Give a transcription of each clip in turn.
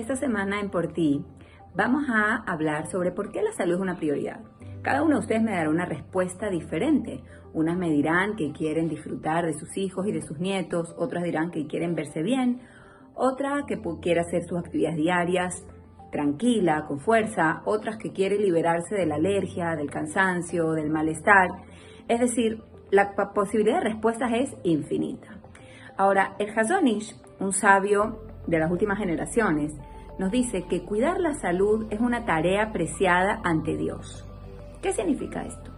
Esta semana en Por Ti vamos a hablar sobre por qué la salud es una prioridad. Cada uno de ustedes me dará una respuesta diferente. Unas me dirán que quieren disfrutar de sus hijos y de sus nietos, otras dirán que quieren verse bien, otra que quiere hacer sus actividades diarias tranquila, con fuerza, otras que quiere liberarse de la alergia, del cansancio, del malestar. Es decir, la posibilidad de respuestas es infinita. Ahora, el Hazonish, un sabio de las últimas generaciones, nos dice que cuidar la salud es una tarea preciada ante Dios. ¿Qué significa esto?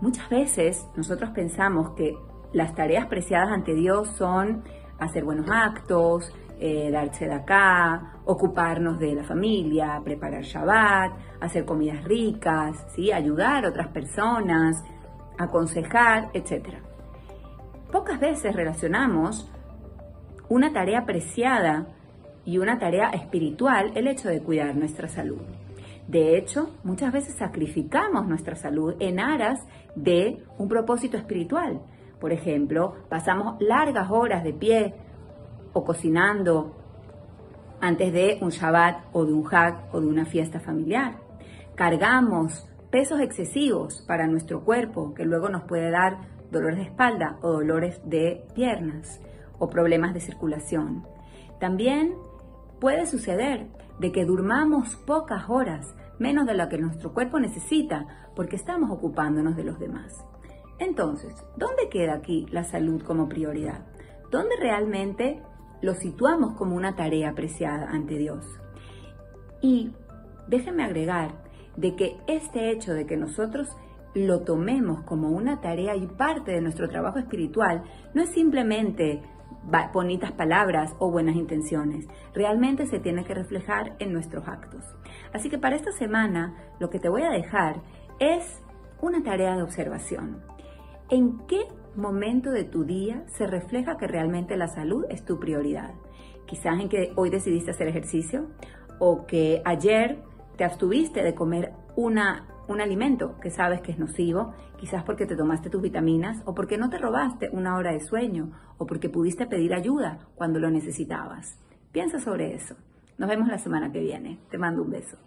Muchas veces nosotros pensamos que las tareas preciadas ante Dios son hacer buenos actos, eh, darse de acá, ocuparnos de la familia, preparar Shabbat, hacer comidas ricas, ¿sí? ayudar a otras personas, aconsejar, etc. Pocas veces relacionamos una tarea preciada y una tarea espiritual el hecho de cuidar nuestra salud. De hecho, muchas veces sacrificamos nuestra salud en aras de un propósito espiritual. Por ejemplo, pasamos largas horas de pie o cocinando antes de un Shabbat o de un Hag o de una fiesta familiar. Cargamos pesos excesivos para nuestro cuerpo que luego nos puede dar dolores de espalda o dolores de piernas o problemas de circulación. También puede suceder de que durmamos pocas horas menos de lo que nuestro cuerpo necesita, porque estamos ocupándonos de los demás. Entonces, ¿dónde queda aquí la salud como prioridad? ¿Dónde realmente lo situamos como una tarea apreciada ante Dios? Y déjenme agregar de que este hecho de que nosotros lo tomemos como una tarea y parte de nuestro trabajo espiritual no es simplemente bonitas palabras o buenas intenciones. Realmente se tiene que reflejar en nuestros actos. Así que para esta semana lo que te voy a dejar es una tarea de observación. ¿En qué momento de tu día se refleja que realmente la salud es tu prioridad? Quizás en que hoy decidiste hacer ejercicio o que ayer te abstuviste de comer una un alimento que sabes que es nocivo, quizás porque te tomaste tus vitaminas o porque no te robaste una hora de sueño o porque pudiste pedir ayuda cuando lo necesitabas. Piensa sobre eso. Nos vemos la semana que viene. Te mando un beso.